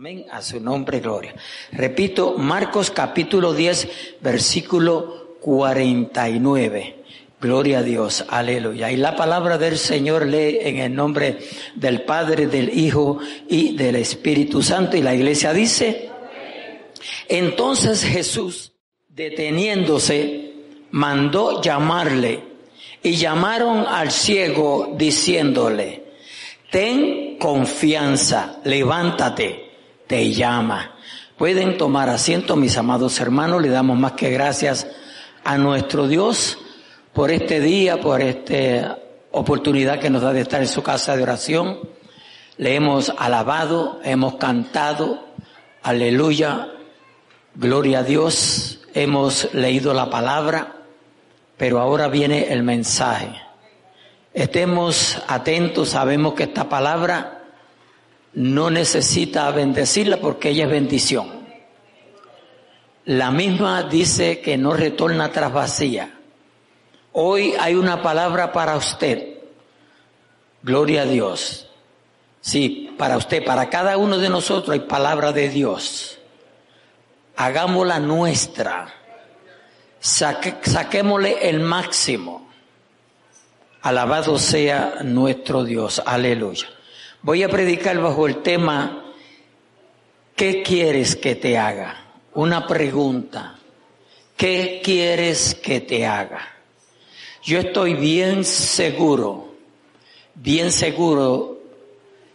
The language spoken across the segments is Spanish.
Amén. A su nombre, gloria. Repito, Marcos capítulo 10, versículo 49. Gloria a Dios, aleluya. Y la palabra del Señor lee en el nombre del Padre, del Hijo y del Espíritu Santo. Y la iglesia dice, entonces Jesús, deteniéndose, mandó llamarle y llamaron al ciego diciéndole, ten confianza, levántate, te llama. Pueden tomar asiento, mis amados hermanos, le damos más que gracias a nuestro Dios por este día, por esta oportunidad que nos da de estar en su casa de oración. Le hemos alabado, hemos cantado, aleluya, gloria a Dios, hemos leído la palabra, pero ahora viene el mensaje. Estemos atentos, sabemos que esta palabra no necesita bendecirla porque ella es bendición. La misma dice que no retorna tras vacía Hoy hay una palabra para usted. Gloria a Dios. Sí, para usted, para cada uno de nosotros hay palabra de Dios. Hagámosla nuestra. saquémosle el máximo. Alabado sea nuestro Dios. Aleluya. Voy a predicar bajo el tema, ¿qué quieres que te haga? Una pregunta. ¿Qué quieres que te haga? Yo estoy bien seguro, bien seguro,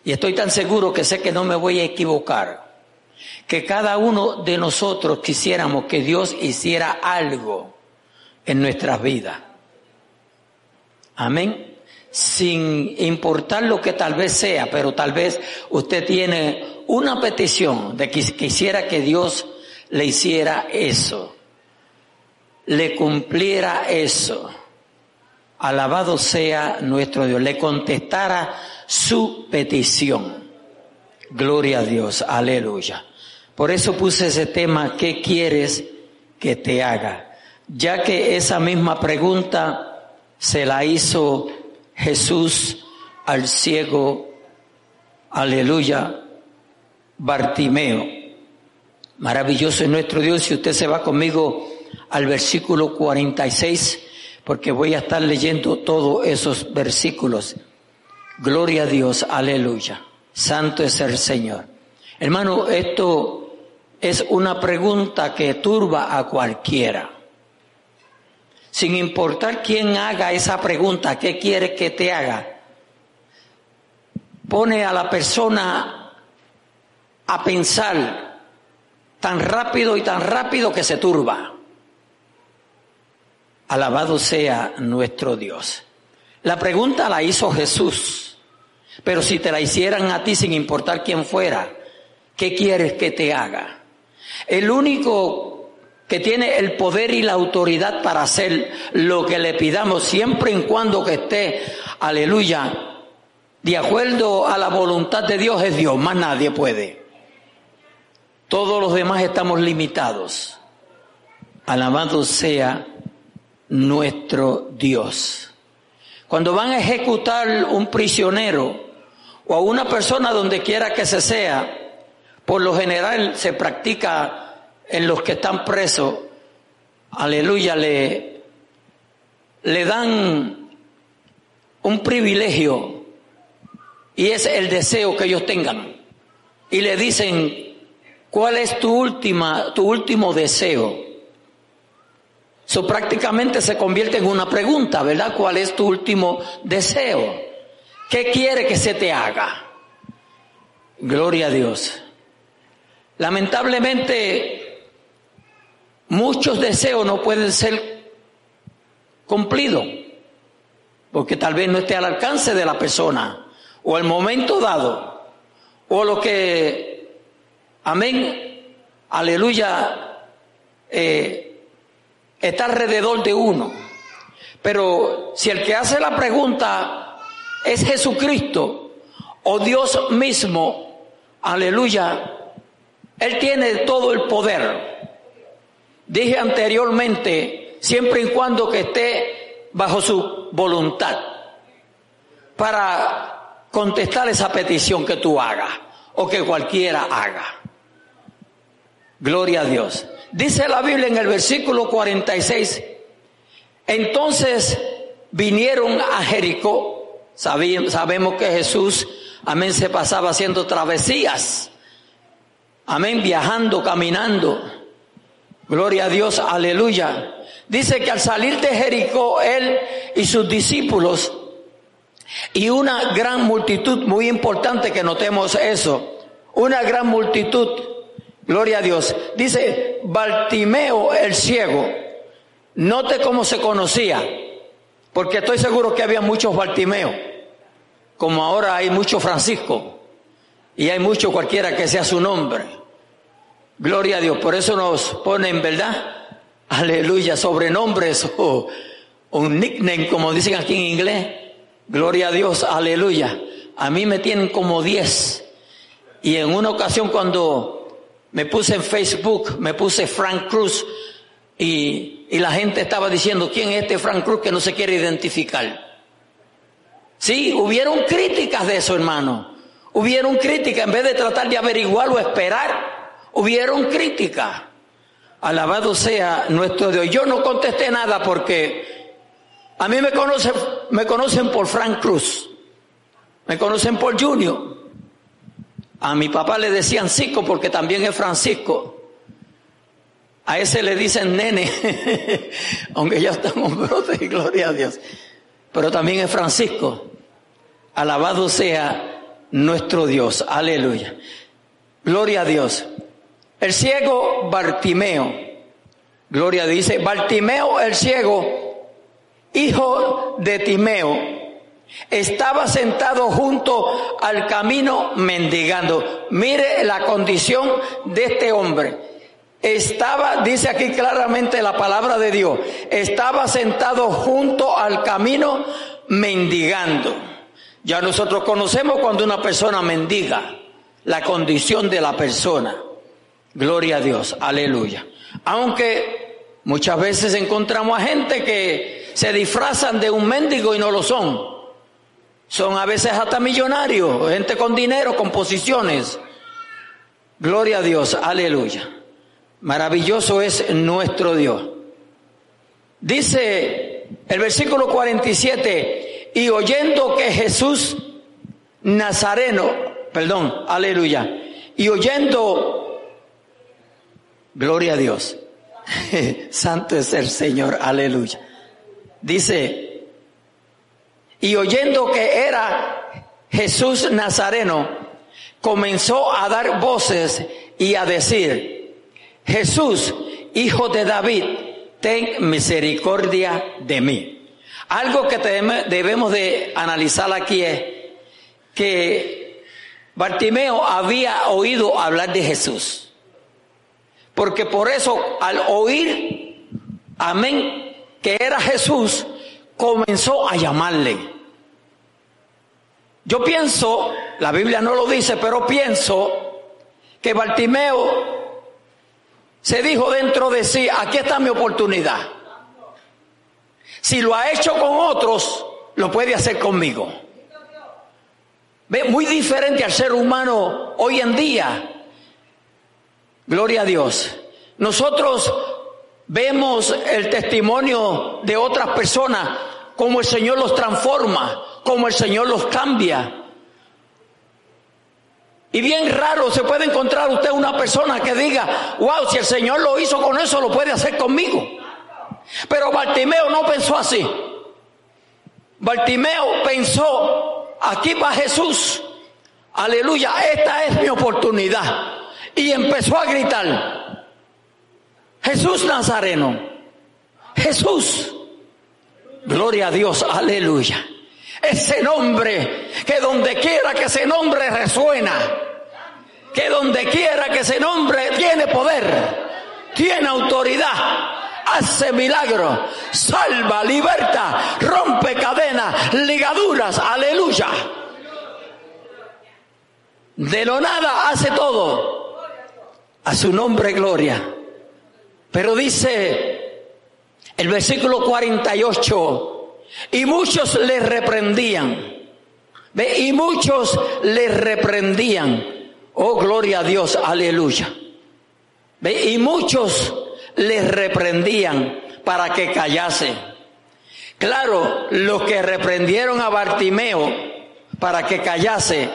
y estoy tan seguro que sé que no me voy a equivocar, que cada uno de nosotros quisiéramos que Dios hiciera algo en nuestras vidas. Amén. Sin importar lo que tal vez sea, pero tal vez usted tiene una petición de que quisiera que Dios le hiciera eso, le cumpliera eso. Alabado sea nuestro Dios. Le contestara su petición. Gloria a Dios. Aleluya. Por eso puse ese tema, ¿qué quieres que te haga? Ya que esa misma pregunta se la hizo Jesús al ciego, aleluya, Bartimeo. Maravilloso es nuestro Dios. Si usted se va conmigo al versículo 46, porque voy a estar leyendo todos esos versículos. Gloria a Dios, aleluya. Santo es el Señor. Hermano, esto es una pregunta que turba a cualquiera. Sin importar quién haga esa pregunta, ¿qué quiere que te haga? Pone a la persona a pensar tan rápido y tan rápido que se turba. Alabado sea nuestro Dios. La pregunta la hizo Jesús, pero si te la hicieran a ti sin importar quién fuera, ¿qué quieres que te haga? El único que tiene el poder y la autoridad para hacer lo que le pidamos siempre y cuando que esté, aleluya, de acuerdo a la voluntad de Dios es Dios, más nadie puede. Todos los demás estamos limitados. Alabado sea nuestro Dios. Cuando van a ejecutar un prisionero o a una persona donde quiera que se sea, por lo general se practica en los que están presos, aleluya, le, le dan un privilegio y es el deseo que ellos tengan. Y le dicen, ¿cuál es tu última, tu último deseo? Eso prácticamente se convierte en una pregunta, ¿verdad? ¿Cuál es tu último deseo? ¿Qué quiere que se te haga? Gloria a Dios. Lamentablemente, muchos deseos no pueden ser cumplidos, porque tal vez no esté al alcance de la persona, o el momento dado, o lo que, amén, aleluya, eh, está alrededor de uno. Pero si el que hace la pregunta es Jesucristo o Dios mismo, aleluya, Él tiene todo el poder. Dije anteriormente, siempre y cuando que esté bajo su voluntad, para contestar esa petición que tú hagas o que cualquiera haga. Gloria a Dios. Dice la Biblia en el versículo 46, entonces vinieron a Jericó, sabemos que Jesús, amén, se pasaba haciendo travesías, amén, viajando, caminando. Gloria a Dios, aleluya. Dice que al salir de Jericó, él y sus discípulos, y una gran multitud, muy importante que notemos eso, una gran multitud, gloria a Dios. Dice, Bartimeo el ciego, note cómo se conocía, porque estoy seguro que había muchos Bartimeo, como ahora hay muchos Francisco, y hay mucho cualquiera que sea su nombre. Gloria a Dios, por eso nos ponen, ¿verdad? aleluya, sobrenombres o un nickname, como dicen aquí en inglés. Gloria a Dios, aleluya. A mí me tienen como 10. Y en una ocasión cuando me puse en Facebook, me puse Frank Cruz y, y la gente estaba diciendo, ¿quién es este Frank Cruz que no se quiere identificar? Sí, hubieron críticas de eso, hermano. Hubieron críticas, en vez de tratar de averiguar o esperar, hubieron críticas. Alabado sea nuestro Dios. Yo no contesté nada porque a mí me conocen, me conocen por Frank Cruz. Me conocen por Junior. A mi papá le decían Cico porque también es Francisco. A ese le dicen nene, aunque ya estamos brotes gloria a Dios. Pero también es Francisco. Alabado sea nuestro Dios. Aleluya. Gloria a Dios. El ciego Bartimeo, Gloria dice, Bartimeo el ciego, hijo de Timeo, estaba sentado junto al camino mendigando. Mire la condición de este hombre. Estaba, dice aquí claramente la palabra de Dios, estaba sentado junto al camino mendigando. Ya nosotros conocemos cuando una persona mendiga, la condición de la persona. Gloria a Dios, aleluya. Aunque muchas veces encontramos a gente que se disfrazan de un mendigo y no lo son. Son a veces hasta millonarios, gente con dinero, con posiciones. Gloria a Dios, aleluya. Maravilloso es nuestro Dios. Dice el versículo 47, y oyendo que Jesús Nazareno, perdón, aleluya, y oyendo Gloria a Dios. Santo es el Señor, aleluya. Dice, y oyendo que era Jesús Nazareno, comenzó a dar voces y a decir, Jesús, hijo de David, ten misericordia de mí. Algo que debemos de analizar aquí es que Bartimeo había oído hablar de Jesús. Porque por eso al oír, amén, que era Jesús, comenzó a llamarle. Yo pienso, la Biblia no lo dice, pero pienso que Bartimeo se dijo dentro de sí, aquí está mi oportunidad. Si lo ha hecho con otros, lo puede hacer conmigo. Muy diferente al ser humano hoy en día Gloria a Dios. Nosotros vemos el testimonio de otras personas, como el Señor los transforma, como el Señor los cambia. Y bien raro se puede encontrar usted una persona que diga, wow, si el Señor lo hizo con eso, lo puede hacer conmigo. Pero Bartimeo no pensó así. Bartimeo pensó, aquí va Jesús. Aleluya, esta es mi oportunidad y empezó a gritar, Jesús Nazareno, Jesús, gloria a Dios, aleluya. Ese nombre, que donde quiera que ese nombre resuena, que donde quiera que ese nombre tiene poder, tiene autoridad, hace milagro, salva, liberta, rompe cadenas, ligaduras, aleluya. De lo nada hace todo. A su nombre gloria. Pero dice el versículo 48, y muchos le reprendían. ¿Ve? Y muchos le reprendían. Oh, gloria a Dios, aleluya. Y muchos les reprendían para que callase. Claro, los que reprendieron a Bartimeo para que callase,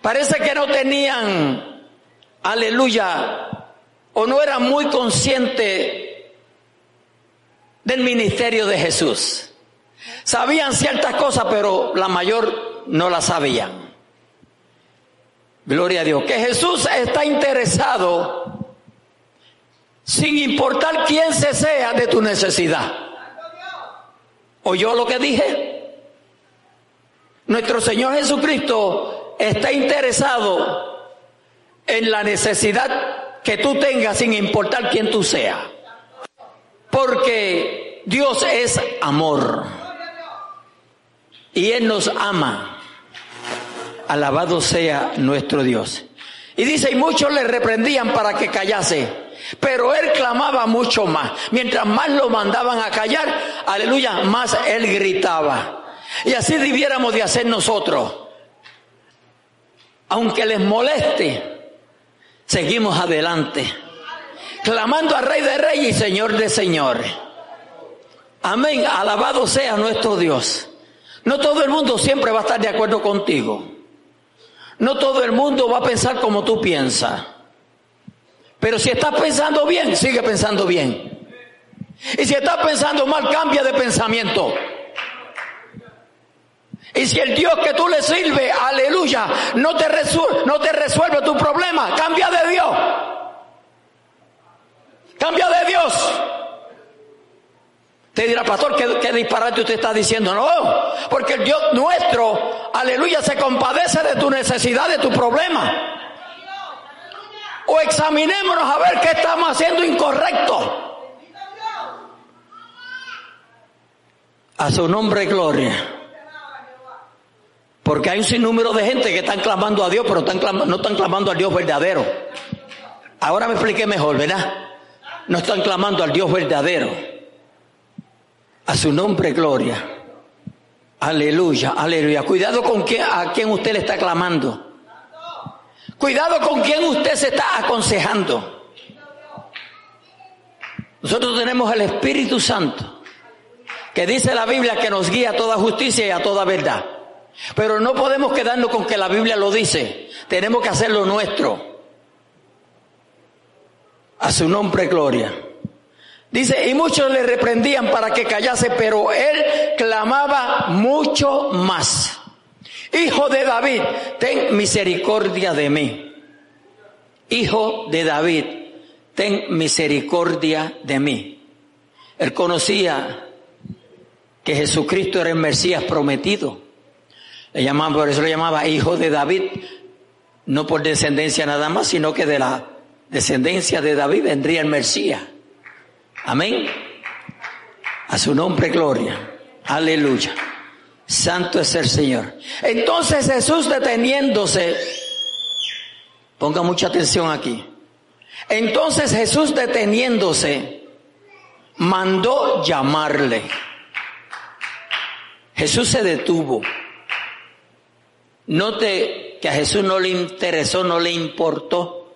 parece que no tenían, aleluya, o no eran muy conscientes del ministerio de Jesús. Sabían ciertas cosas, pero la mayor no las sabían. Gloria a Dios. Que Jesús está interesado, sin importar quién se sea, de tu necesidad. ¿Oyó lo que dije? Nuestro Señor Jesucristo está interesado en la necesidad que tú tengas sin importar quién tú seas. Porque Dios es amor. Y Él nos ama. Alabado sea nuestro Dios. Y dice, y muchos le reprendían para que callase. Pero él clamaba mucho más. Mientras más lo mandaban a callar, aleluya, más él gritaba. Y así debiéramos de hacer nosotros. Aunque les moleste, seguimos adelante. Clamando al Rey de Reyes y Señor de Señores. Amén. Alabado sea nuestro Dios. No todo el mundo siempre va a estar de acuerdo contigo. No todo el mundo va a pensar como tú piensas. Pero si estás pensando bien, sigue pensando bien. Y si estás pensando mal, cambia de pensamiento. Y si el Dios que tú le sirves, aleluya, no te, no te resuelve tu problema, cambia de Dios. Cambia de Dios. Te dirá, pastor, ¿qué, disparate usted está diciendo? No, porque el Dios nuestro, aleluya, se compadece de tu necesidad, de tu problema. O examinémonos a ver qué estamos haciendo incorrecto. A su nombre, gloria. Porque hay un sinnúmero de gente que están clamando a Dios, pero no están clamando al Dios verdadero. Ahora me expliqué mejor, ¿verdad? No están clamando al Dios verdadero. A su nombre, gloria. Aleluya, aleluya. Cuidado con quién, a quién usted le está clamando. Cuidado con quién usted se está aconsejando. Nosotros tenemos el Espíritu Santo, que dice la Biblia que nos guía a toda justicia y a toda verdad. Pero no podemos quedarnos con que la Biblia lo dice. Tenemos que hacerlo nuestro. A su nombre, gloria. Dice, y muchos le reprendían para que callase, pero él clamaba mucho más. Hijo de David, ten misericordia de mí. Hijo de David, ten misericordia de mí. Él conocía que Jesucristo era el Mesías prometido. Le llamaban, por eso le llamaba hijo de David, no por descendencia nada más, sino que de la descendencia de David vendría el Mesías. Amén. A su nombre gloria. Aleluya. Santo es el Señor. Entonces Jesús deteniéndose, ponga mucha atención aquí. Entonces Jesús deteniéndose, mandó llamarle. Jesús se detuvo. Note que a Jesús no le interesó, no le importó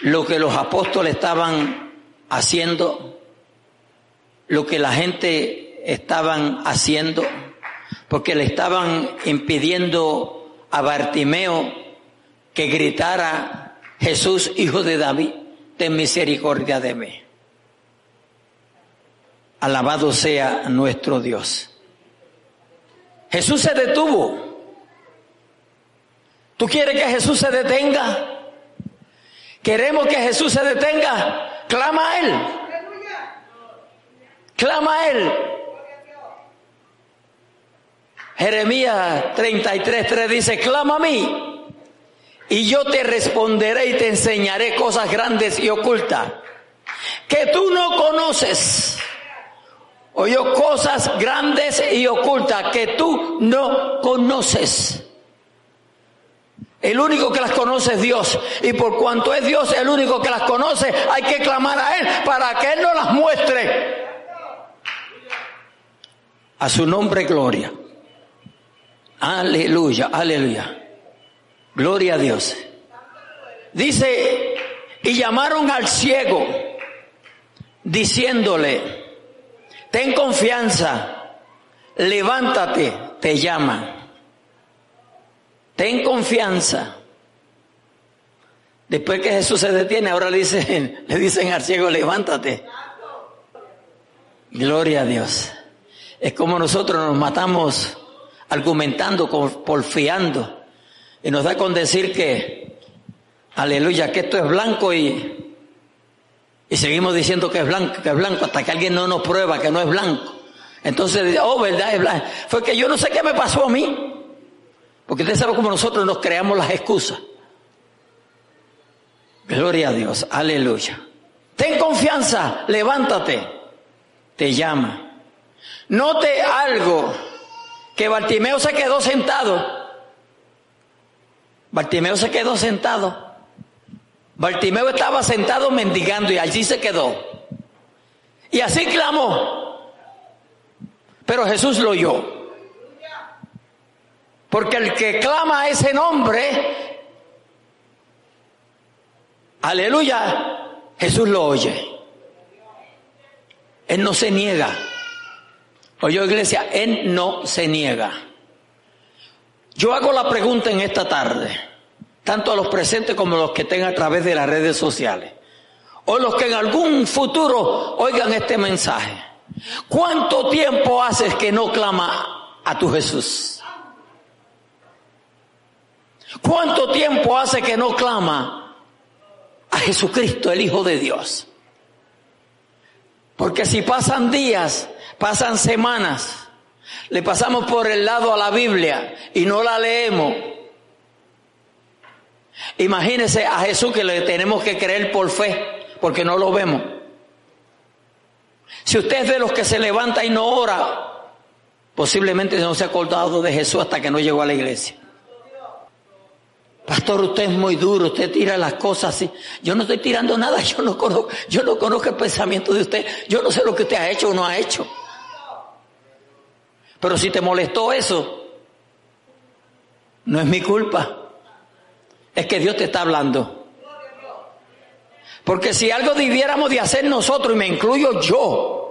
lo que los apóstoles estaban haciendo lo que la gente estaban haciendo, porque le estaban impidiendo a Bartimeo que gritara, Jesús, hijo de David, ten misericordia de mí. Alabado sea nuestro Dios. Jesús se detuvo. ¿Tú quieres que Jesús se detenga? ¿Queremos que Jesús se detenga? Clama a Él. Clama a Él. Jeremías 33, 3 dice, clama a mí y yo te responderé y te enseñaré cosas grandes y ocultas que tú no conoces. Oye, cosas grandes y ocultas que tú no conoces. El único que las conoce es Dios. Y por cuanto es Dios el único que las conoce, hay que clamar a Él para que Él nos las muestre. A su nombre, gloria. Aleluya, aleluya. Gloria a Dios. Dice, y llamaron al ciego, diciéndole, ten confianza, levántate, te llama. Ten confianza. Después que Jesús se detiene, ahora le dicen, le dicen al ciego, levántate. Gloria a Dios. Es como nosotros nos matamos argumentando, porfiando. Y nos da con decir que, aleluya, que esto es blanco y, y seguimos diciendo que es blanco, que es blanco, hasta que alguien no nos prueba que no es blanco. Entonces, oh, verdad, es blanco. Fue que yo no sé qué me pasó a mí. Porque usted sabe cómo nosotros nos creamos las excusas. Gloria a Dios, aleluya. Ten confianza, levántate, te llama. Note algo, que Bartimeo se quedó sentado. Bartimeo se quedó sentado. Bartimeo estaba sentado mendigando y allí se quedó. Y así clamó. Pero Jesús lo oyó. Porque el que clama ese nombre, aleluya, Jesús lo oye. Él no se niega. Oye, iglesia, Él no se niega. Yo hago la pregunta en esta tarde, tanto a los presentes como a los que estén a través de las redes sociales, o los que en algún futuro oigan este mensaje. ¿Cuánto tiempo haces que no clama a tu Jesús? ¿Cuánto tiempo hace que no clama a Jesucristo, el Hijo de Dios? Porque si pasan días, pasan semanas, le pasamos por el lado a la Biblia y no la leemos. Imagínese a Jesús que le tenemos que creer por fe, porque no lo vemos. Si usted es de los que se levanta y no ora, posiblemente no se ha acordado de Jesús hasta que no llegó a la iglesia. Pastor, usted es muy duro, usted tira las cosas así. Yo no estoy tirando nada, yo no conozco, yo no conozco el pensamiento de usted, yo no sé lo que usted ha hecho o no ha hecho. Pero si te molestó eso, no es mi culpa. Es que Dios te está hablando. Porque si algo debiéramos de hacer nosotros, y me incluyo yo,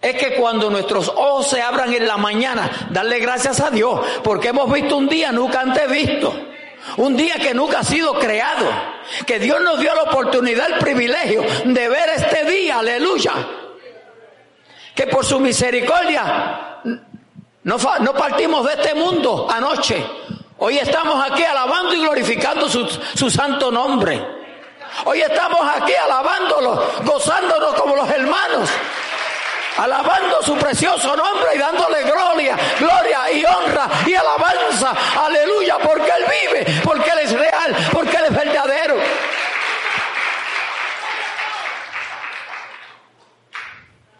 es que cuando nuestros ojos se abran en la mañana, darle gracias a Dios, porque hemos visto un día nunca antes visto. Un día que nunca ha sido creado. Que Dios nos dio la oportunidad, el privilegio de ver este día, aleluya. Que por su misericordia no, no partimos de este mundo anoche. Hoy estamos aquí alabando y glorificando su, su santo nombre. Hoy estamos aquí alabándolo, gozándonos como los hermanos alabando su precioso nombre y dándole gloria, gloria y honra y alabanza, aleluya, porque Él vive, porque Él es real, porque Él es verdadero.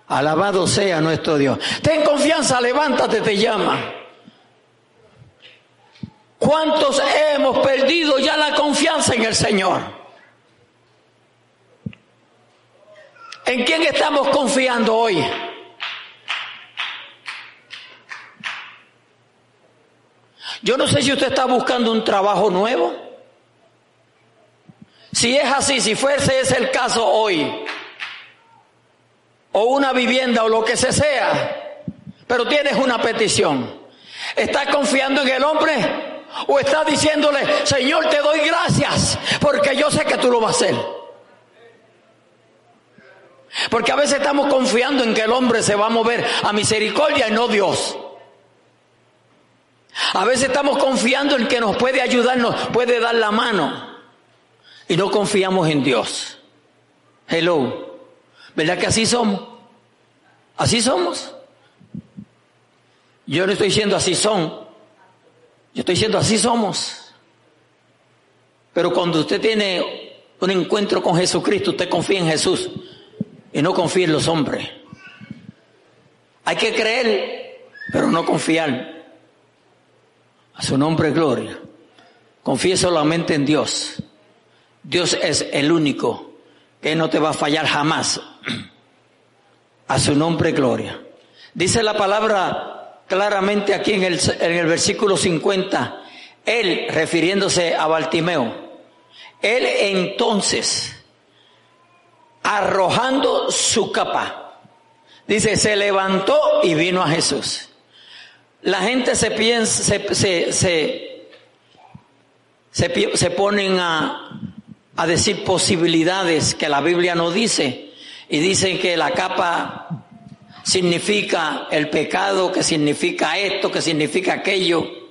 Alabado sea nuestro Dios. Ten confianza, levántate, te llama. ¿Cuántos hemos perdido ya la confianza en el Señor? ¿En quién estamos confiando hoy? Yo no sé si usted está buscando un trabajo nuevo. Si es así, si fuese ese el caso hoy, o una vivienda o lo que sea, pero tienes una petición, ¿estás confiando en el hombre? ¿O estás diciéndole, Señor, te doy gracias porque yo sé que tú lo vas a hacer? Porque a veces estamos confiando en que el hombre se va a mover a misericordia y no Dios. A veces estamos confiando en que nos puede ayudar, nos puede dar la mano. Y no confiamos en Dios. Hello. ¿Verdad que así somos? Así somos. Yo no estoy diciendo así son. Yo estoy diciendo así somos. Pero cuando usted tiene un encuentro con Jesucristo, usted confía en Jesús y no confía en los hombres. Hay que creer, pero no confiar. A su nombre gloria. Confía solamente en Dios. Dios es el único que no te va a fallar jamás. A su nombre gloria. Dice la palabra claramente aquí en el, versículo 50. Él, refiriéndose a Bartimeo, él entonces, arrojando su capa, dice, se levantó y vino a Jesús. La gente se piensa, se, se, se, se, ponen a decir posibilidades que la Biblia no dice y dicen que la capa significa el pecado, que significa esto, que significa aquello.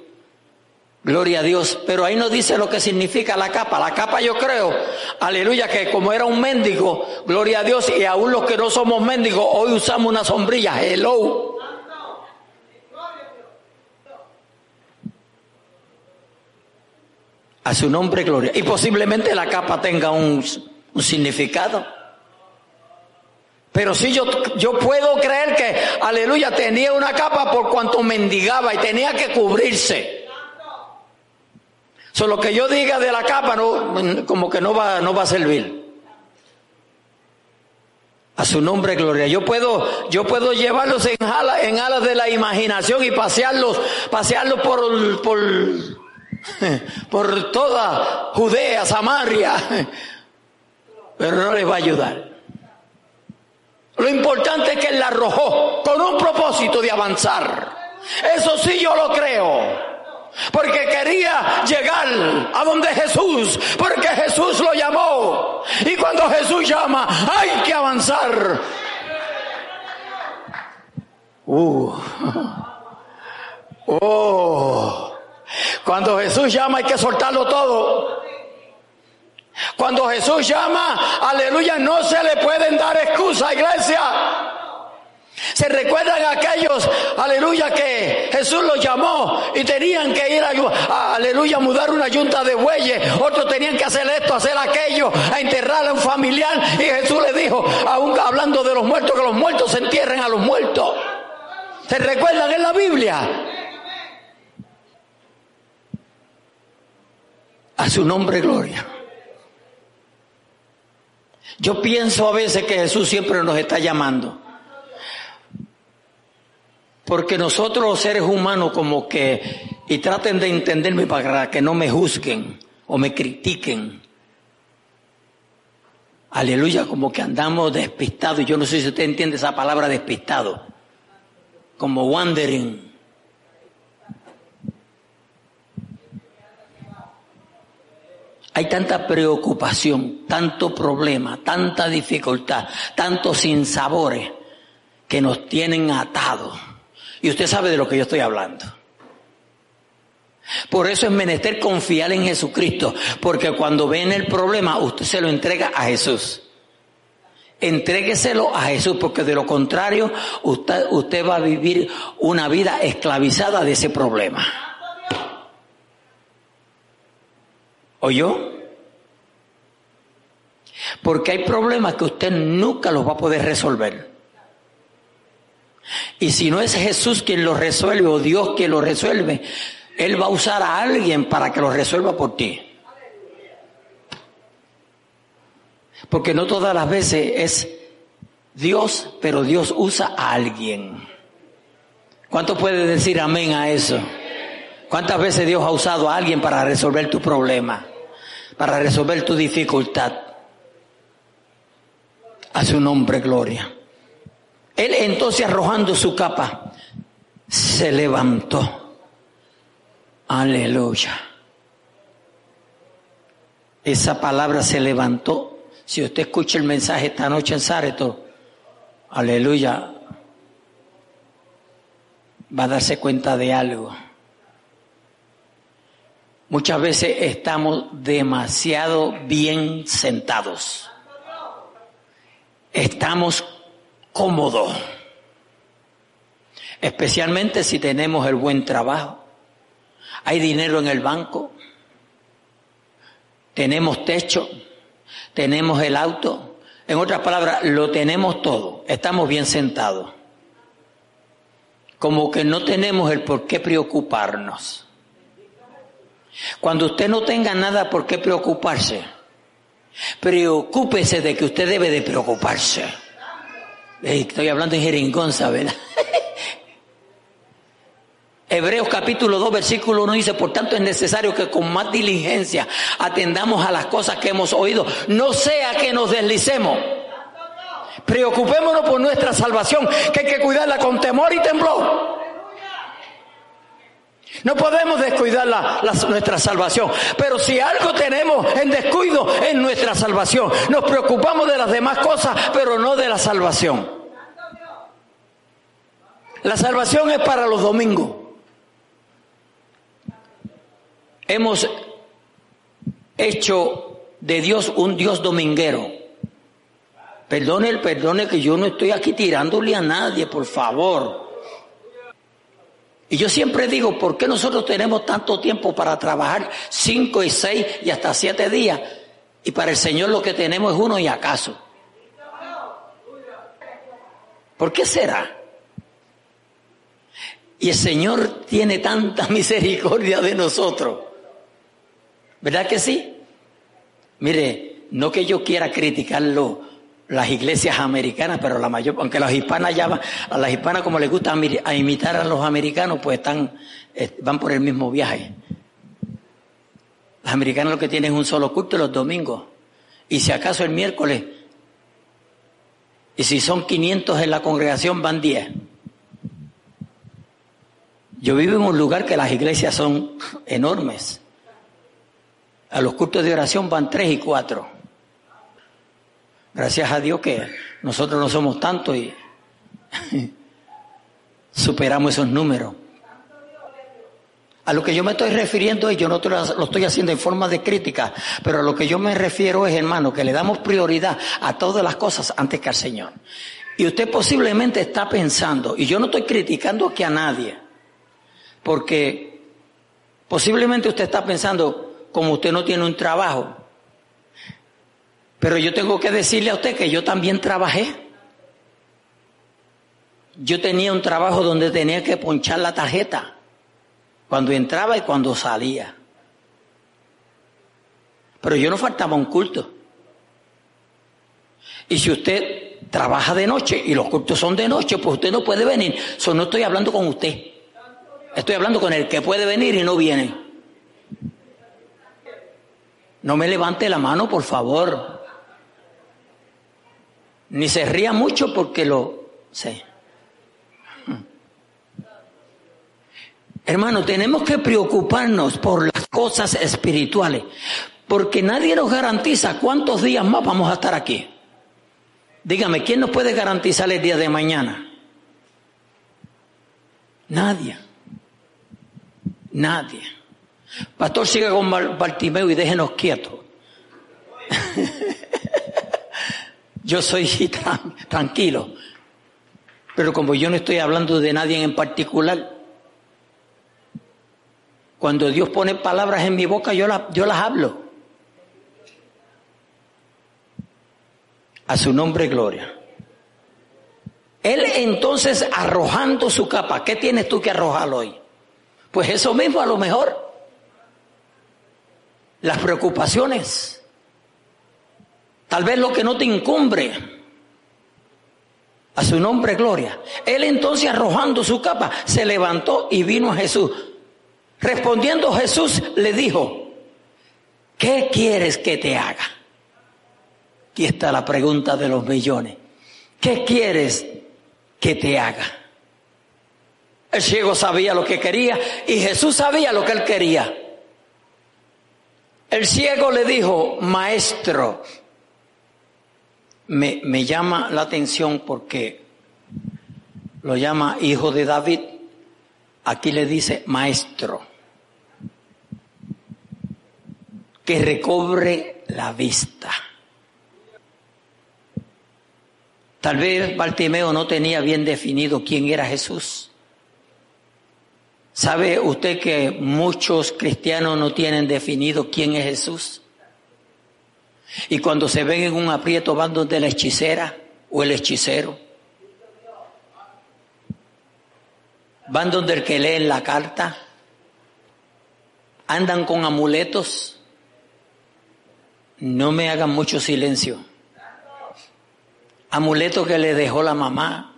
Gloria a Dios. Pero ahí no dice lo que significa la capa. La capa yo creo, aleluya, que como era un mendigo, gloria a Dios, y aún los que no somos mendigos, hoy usamos una sombrilla. Hello. A su nombre, gloria. Y posiblemente la capa tenga un, un significado. Pero si yo, yo puedo creer que, aleluya, tenía una capa por cuanto mendigaba y tenía que cubrirse. So, lo que yo diga de la capa no, como que no va, no va a servir. A su nombre, gloria. Yo puedo, yo puedo llevarlos en alas, en alas de la imaginación y pasearlos, pasearlos por, por, por toda Judea, Samaria. Pero no les va a ayudar. Lo importante es que él la arrojó con un propósito de avanzar. Eso sí yo lo creo. Porque quería llegar a donde Jesús, porque Jesús lo llamó. Y cuando Jesús llama, hay que avanzar. Uh. Oh. Cuando Jesús llama hay que soltarlo todo. Cuando Jesús llama, aleluya, no se le pueden dar excusas, iglesia. Se recuerdan aquellos, aleluya, que Jesús los llamó y tenían que ir a, aleluya, mudar una yunta de bueyes. Otros tenían que hacer esto, hacer aquello, a enterrar a un familiar. Y Jesús le dijo, aún hablando de los muertos, que los muertos se entierren a los muertos. ¿Se recuerdan en la Biblia? A su nombre, gloria. Yo pienso a veces que Jesús siempre nos está llamando. Porque nosotros los seres humanos como que, y traten de entenderme para que no me juzguen o me critiquen. Aleluya, como que andamos despistados. Yo no sé si usted entiende esa palabra despistado. Como wandering. Hay tanta preocupación, tanto problema, tanta dificultad, tantos sinsabores que nos tienen atados y usted sabe de lo que yo estoy hablando. Por eso es menester confiar en Jesucristo, porque cuando ven el problema, usted se lo entrega a Jesús. Entrégueselo a Jesús, porque de lo contrario, usted, usted va a vivir una vida esclavizada de ese problema. ¿Oyó? Porque hay problemas que usted nunca los va a poder resolver. Y si no es Jesús quien lo resuelve o Dios quien lo resuelve, Él va a usar a alguien para que lo resuelva por ti. Porque no todas las veces es Dios, pero Dios usa a alguien. ¿Cuánto puede decir amén a eso? ¿Cuántas veces Dios ha usado a alguien para resolver tu problema? Para resolver tu dificultad. A su nombre, gloria. Él entonces arrojando su capa, se levantó. Aleluya. Esa palabra se levantó. Si usted escucha el mensaje esta noche en Sáreto, aleluya, va a darse cuenta de algo. Muchas veces estamos demasiado bien sentados. Estamos cómodo, especialmente si tenemos el buen trabajo, hay dinero en el banco, tenemos techo, tenemos el auto, en otras palabras, lo tenemos todo, estamos bien sentados. Como que no tenemos el por qué preocuparnos. Cuando usted no tenga nada por qué preocuparse, preocúpese de que usted debe de preocuparse estoy hablando en jeringonza, ¿verdad? Hebreos capítulo 2, versículo 1 dice, por tanto es necesario que con más diligencia atendamos a las cosas que hemos oído, no sea que nos deslicemos. Preocupémonos por nuestra salvación, que hay que cuidarla con temor y temblor. No podemos descuidar nuestra salvación, pero si algo tenemos en descuido es nuestra salvación. Nos preocupamos de las demás cosas, pero no de la salvación. La salvación es para los domingos. Hemos hecho de Dios un Dios dominguero. Perdone, perdone que yo no estoy aquí tirándole a nadie, por favor. Y yo siempre digo, ¿por qué nosotros tenemos tanto tiempo para trabajar cinco y seis y hasta siete días? Y para el Señor lo que tenemos es uno y acaso. ¿Por qué será? Y el Señor tiene tanta misericordia de nosotros ¿Verdad que sí? Mire, no que yo quiera criticarlo las iglesias americanas, pero la mayor, aunque las hispanas ya van, a las hispanas como les gusta a imitar a los americanos, pues están, eh, van por el mismo viaje. Las americanas lo que tienen es un solo culto los domingos. Y si acaso el miércoles, y si son 500 en la congregación, van 10. Yo vivo en un lugar que las iglesias son enormes. A los cultos de oración van tres y cuatro. Gracias a Dios que nosotros no somos tantos y superamos esos números. A lo que yo me estoy refiriendo, y yo no lo estoy haciendo en forma de crítica, pero a lo que yo me refiero es, hermano, que le damos prioridad a todas las cosas antes que al Señor. Y usted posiblemente está pensando, y yo no estoy criticando aquí a nadie, porque posiblemente usted está pensando, como usted no tiene un trabajo. Pero yo tengo que decirle a usted que yo también trabajé. Yo tenía un trabajo donde tenía que ponchar la tarjeta cuando entraba y cuando salía. Pero yo no faltaba un culto. Y si usted trabaja de noche y los cultos son de noche, pues usted no puede venir. Eso no estoy hablando con usted. Estoy hablando con el que puede venir y no viene. No me levante la mano, por favor. Ni se ría mucho porque lo sé. Hermano, tenemos que preocuparnos por las cosas espirituales, porque nadie nos garantiza cuántos días más vamos a estar aquí. Dígame, ¿quién nos puede garantizar el día de mañana? Nadie. Nadie. Pastor, siga con Bartimeo y déjenos quietos. yo soy tranquilo. Pero como yo no estoy hablando de nadie en particular, cuando Dios pone palabras en mi boca, yo, yo las hablo. A su nombre, gloria. Él entonces arrojando su capa, ¿qué tienes tú que arrojar hoy? Pues eso mismo a lo mejor las preocupaciones, tal vez lo que no te incumbre. A su nombre, gloria. Él entonces arrojando su capa, se levantó y vino a Jesús. Respondiendo Jesús le dijo, ¿qué quieres que te haga? Aquí está la pregunta de los millones. ¿Qué quieres que te haga? El ciego sabía lo que quería y Jesús sabía lo que él quería. El ciego le dijo, maestro, me, llama la atención porque lo llama hijo de David, aquí le dice maestro, que recobre la vista. Tal vez Bartimeo no tenía bien definido quién era Jesús. ¿Sabe usted que muchos cristianos no tienen definido quién es Jesús? Y cuando se ven en un aprieto van donde la hechicera o el hechicero. Van donde el que lee la carta. Andan con amuletos. No me hagan mucho silencio. Amuletos que le dejó la mamá,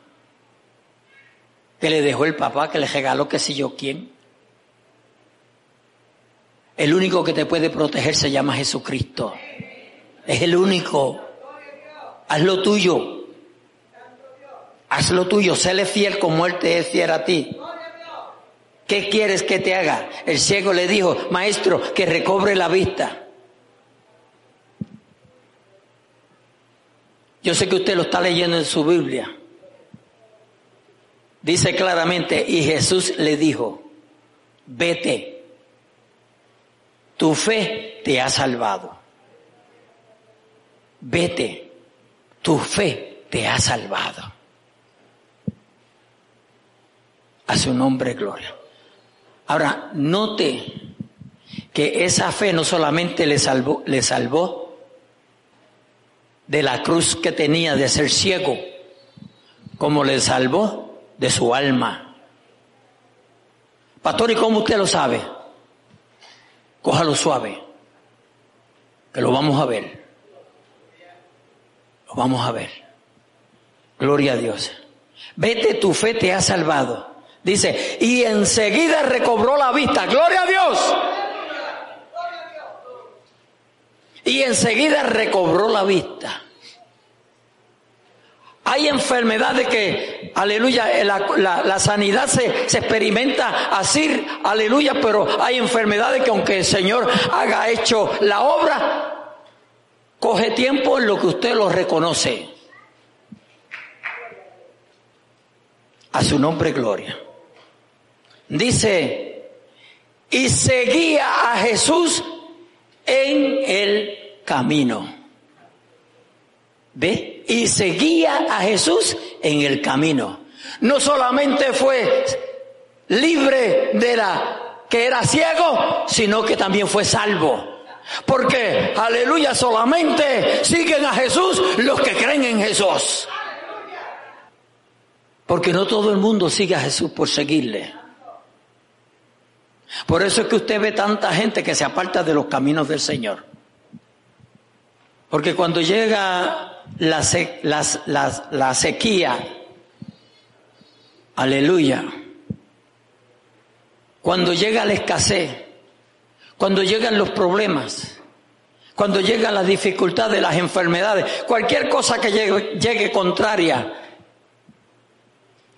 que le dejó el papá, que le regaló que si yo quién. El único que te puede proteger se llama Jesucristo. Es el único. Haz lo tuyo. Haz lo tuyo. Séle fiel como Él te es fiel a ti. ¿Qué quieres que te haga? El ciego le dijo, maestro, que recobre la vista. Yo sé que usted lo está leyendo en su Biblia. Dice claramente, y Jesús le dijo, vete, tu fe te ha salvado. Vete, tu fe te ha salvado. A su nombre, gloria. Ahora, note que esa fe no solamente le salvó, le salvó de la cruz que tenía de ser ciego, como le salvó de su alma. Pastor, ¿y cómo usted lo sabe? Cójalo suave, que lo vamos a ver. Vamos a ver. Gloria a Dios. Vete, tu fe te ha salvado. Dice, y enseguida recobró la vista. Gloria a Dios. Y enseguida recobró la vista. Hay enfermedades que, aleluya, la, sanidad se, se, experimenta así, aleluya, pero hay enfermedades que aunque el Señor haga hecho la obra, coge tiempo en lo que usted lo reconoce. A su nombre, gloria. Dice, y seguía a Jesús en el camino. ¿Ve? Y seguía a Jesús en el camino. No solamente fue libre de la que era ciego, sino que también fue salvo. Porque, aleluya, solamente siguen a Jesús los que creen en Jesús. Porque no todo el mundo sigue a Jesús por seguirle. Por eso es que usted ve tanta gente que se aparta de los caminos del Señor. Porque cuando llega la, la sequía, aleluya, cuando llega la escasez, cuando llegan los problemas, cuando llega la dificultad de las enfermedades, cualquier cosa que llegue, llegue contraria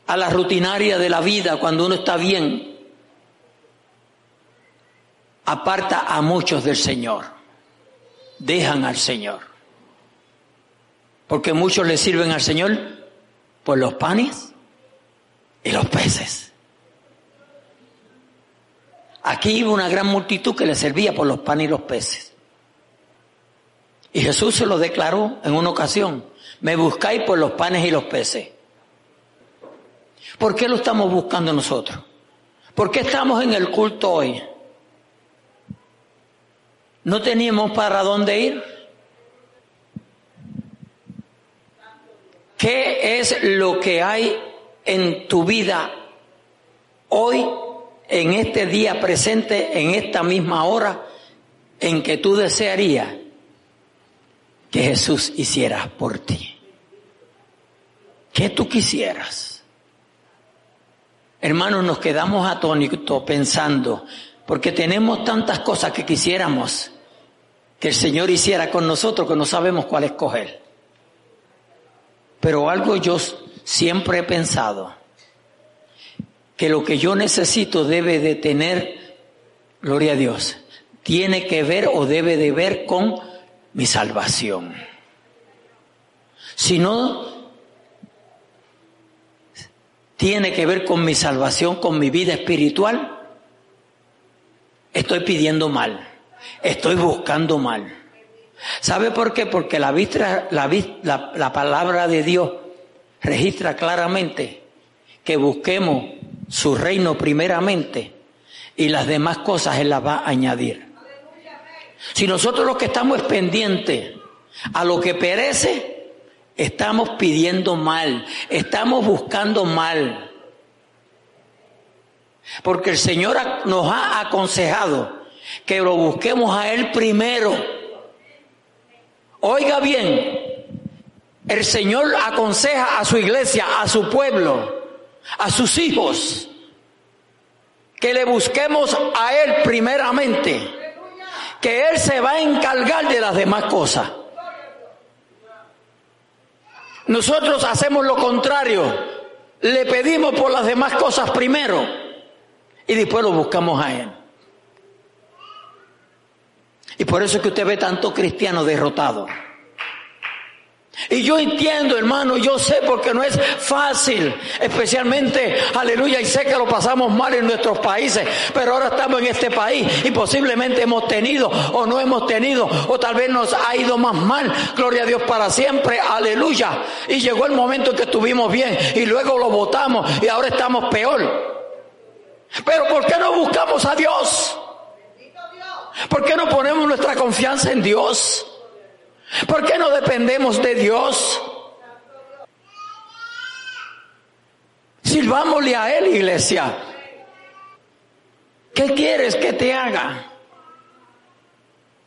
a la rutinaria de la vida, cuando uno está bien, aparta a muchos del Señor dejan al Señor. Porque muchos le sirven al Señor por los panes y los peces. Aquí iba una gran multitud que le servía por los panes y los peces. Y Jesús se lo declaró en una ocasión. Me buscáis por los panes y los peces. ¿Por qué lo estamos buscando nosotros? ¿Por qué estamos en el culto hoy? no teníamos para dónde ir. ¿Qué es lo que hay en tu vida hoy, en este día presente, en esta misma hora, en que tú desearías que Jesús hiciera por ti? ¿Qué tú quisieras? Hermanos, nos quedamos atónitos pensando, porque tenemos tantas cosas que quisiéramos que el Señor hiciera con nosotros que no sabemos cuál escoger. Pero algo yo siempre he pensado, que lo que yo necesito debe de tener, gloria a Dios, tiene que ver o debe de ver con mi salvación. Si no tiene que ver con mi salvación, con mi vida espiritual, estoy pidiendo mal estoy buscando mal. ¿Sabe por qué? Porque la, la, la, palabra de Dios registra claramente que busquemos su reino primeramente y las demás cosas Él las va a añadir. Si nosotros los que estamos pendientes a lo que perece, estamos pidiendo mal, estamos buscando mal. Porque el Señor nos ha aconsejado que lo busquemos a Él primero. Oiga bien, el Señor aconseja a su iglesia, a su pueblo, a sus hijos, que le busquemos a Él primeramente, que Él se va a encargar de las demás cosas. Nosotros hacemos lo contrario, le pedimos por las demás cosas primero y después lo buscamos a Él. Y por eso es que usted ve tanto cristiano derrotado. Y yo entiendo, hermano, yo sé porque no es fácil, especialmente, aleluya, y sé que lo pasamos mal en nuestros países, pero ahora estamos en este país y posiblemente hemos tenido o no hemos tenido, o tal vez nos ha ido más mal, gloria a Dios para siempre, aleluya. Y llegó el momento en que estuvimos bien y luego lo votamos y ahora estamos peor. Pero ¿por qué no buscamos a Dios? ¿Por qué no ponemos nuestra confianza en Dios? ¿Por qué no dependemos de Dios? Silvámosle a Él, iglesia. ¿Qué quieres que te haga?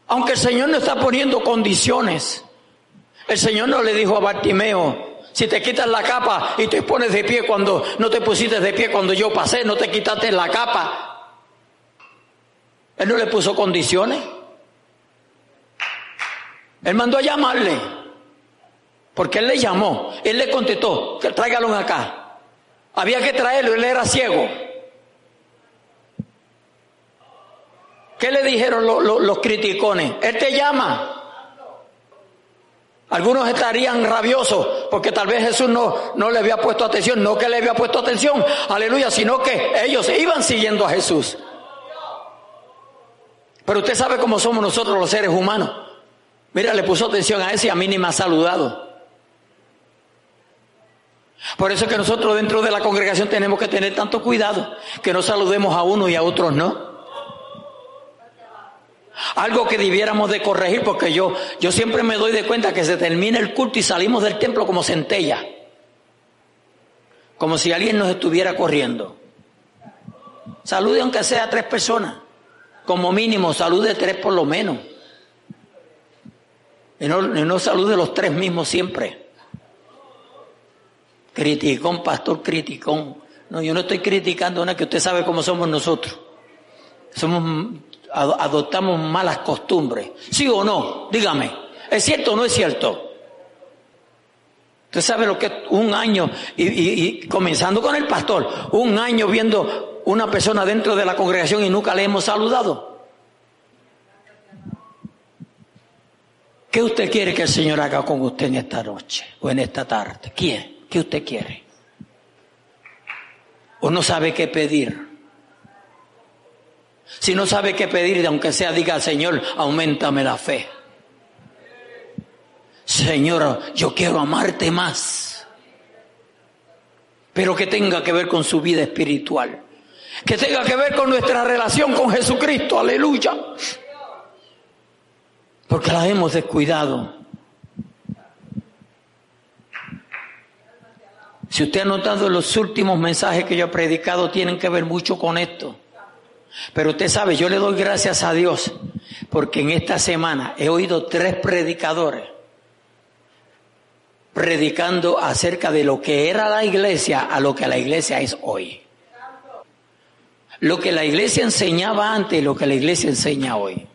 Aunque el Señor no está poniendo condiciones. El Señor no le dijo a Bartimeo, si te quitas la capa y te pones de pie cuando no te pusiste de pie cuando yo pasé, no te quitaste la capa. Él no le puso condiciones. Él mandó a llamarle, porque él le llamó, él le contestó, tráigalo acá. Había que traerlo, él era ciego. ¿Qué le dijeron los, criticones? Él te llama. Algunos estarían rabiosos porque tal vez Jesús no, no le había puesto atención, no que le había puesto atención, aleluya, sino que ellos iban siguiendo a Jesús. Pero usted sabe cómo somos nosotros los seres humanos. Mira, le puso atención a ese y a mí ni me ha saludado. Por eso es que nosotros dentro de la congregación tenemos que tener tanto cuidado que no saludemos a uno y a otros no. Algo que debiéramos de corregir porque yo, yo siempre me doy de cuenta que se termina el culto y salimos del templo como centella. Como si alguien nos estuviera corriendo. Salude aunque sea a tres personas. Como mínimo, salude tres por lo menos. Y no, no salude los tres mismos siempre. Criticón, pastor, criticón. No, yo no estoy criticando nada, que usted sabe cómo somos nosotros. Somos, adoptamos malas costumbres. ¿Sí o no? Dígame. ¿Es cierto o no es cierto? Usted sabe lo que es un año, y, y, comenzando con el pastor, un año viendo una persona dentro de la congregación y nunca le hemos saludado. ¿Qué usted quiere que el Señor haga con usted en esta noche o en esta tarde? ¿Quién? ¿Qué usted quiere? ¿O no sabe qué pedir? Si no sabe qué pedir, aunque sea diga al Señor, aumentame la fe. Señor, yo quiero amarte más. Pero que tenga que ver con su vida espiritual. Que tenga que ver con nuestra relación con Jesucristo. Aleluya porque la hemos descuidado. Si usted ha notado los últimos mensajes que yo he predicado tienen que ver mucho con esto. Pero usted sabe, yo le doy gracias a Dios porque en esta semana he oído tres predicadores predicando acerca de lo que era la iglesia a lo que la iglesia es hoy. Lo que la iglesia enseñaba antes y lo que la iglesia enseña hoy.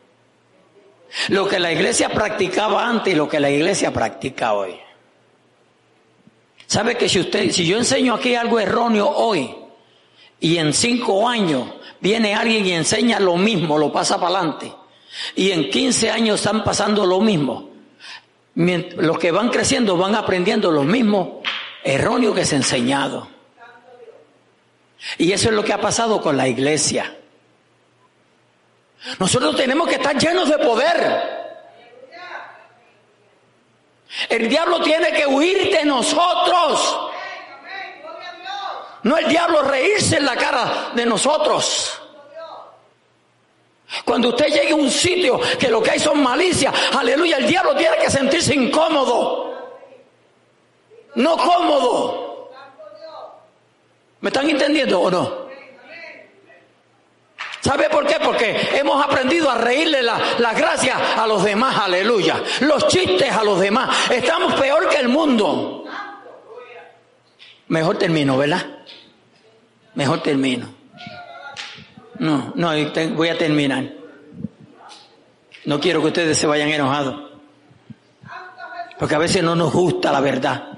Lo que la iglesia practicaba antes y lo que la iglesia practica hoy. ¿Sabe que si usted, si yo enseño aquí algo erróneo hoy y en cinco años viene alguien y enseña lo mismo, lo pasa para adelante, y en 15 años están pasando lo mismo, los que van creciendo van aprendiendo lo mismo erróneo que se ha enseñado. Y eso es lo que ha pasado con la iglesia. Nosotros tenemos que estar llenos de poder. El diablo tiene que huir de nosotros. No el diablo reírse en la cara de nosotros. Cuando usted llegue a un sitio que lo que hay son malicias, aleluya, el diablo tiene que sentirse incómodo. No cómodo. ¿Me están entendiendo o no? ¿Sabe por qué? Porque hemos aprendido a reírle las la gracias a los demás, aleluya. Los chistes a los demás. Estamos peor que el mundo. Mejor termino, ¿verdad? Mejor termino. No, no, voy a terminar. No quiero que ustedes se vayan enojados. Porque a veces no nos gusta la verdad.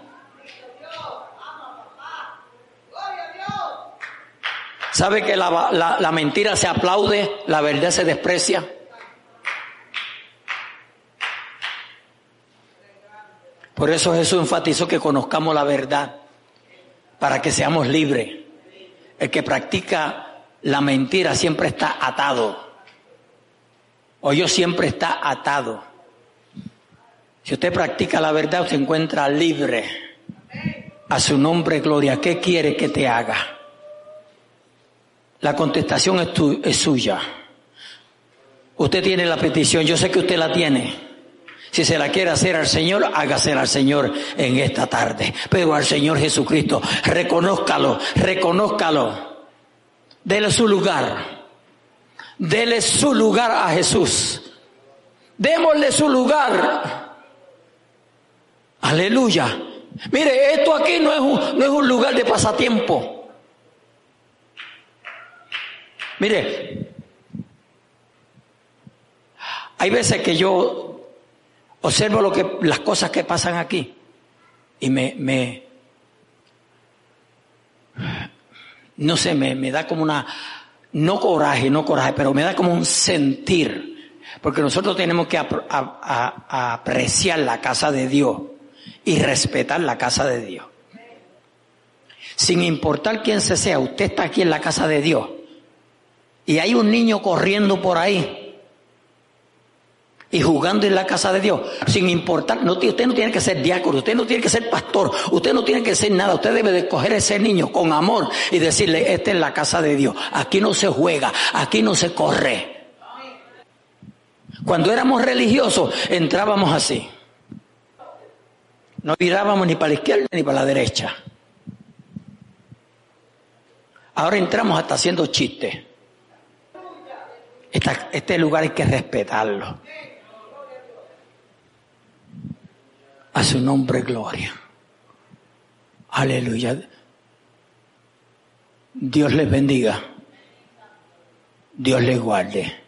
¿Sabe que la, la, mentira se aplaude, la verdad se desprecia? Por eso Jesús enfatizó que conozcamos la verdad, para que seamos libres. El que practica la mentira siempre está atado. O yo siempre está atado. Si usted practica la verdad, se encuentra libre. A su nombre, gloria. ¿Qué quiere que te haga? La contestación es, es suya. Usted tiene la petición, yo sé que usted la tiene. Si se la quiere hacer al Señor, hágasela al Señor en esta tarde. Pero al Señor Jesucristo, reconózcalo, reconózcalo. Dele su lugar. Dele su lugar a Jesús. Démosle su lugar. Aleluya. Mire, esto aquí no es un lugar de pasatiempo. Mire, hay veces que yo observo lo que, las cosas que pasan aquí y me, no sé, me, me da como una, no coraje, no coraje, pero me da como un sentir, porque nosotros tenemos que apreciar la casa de Dios y respetar la casa de Dios. Sin importar quién se sea, usted está aquí en la casa de Dios y hay un niño corriendo por ahí y jugando en la casa de Dios, sin importar, no, usted no tiene que ser diácono, usted no tiene que ser pastor, usted no tiene que ser nada, usted debe de coger a ese niño con amor y decirle, esta es la casa de Dios, aquí no se juega, aquí no se corre. Cuando éramos religiosos, entrábamos así. No mirábamos ni para la izquierda ni para la derecha. Ahora entramos hasta haciendo chistes. Este lugar hay que respetarlo. A su nombre gloria. Aleluya. Dios les bendiga. Dios les guarde.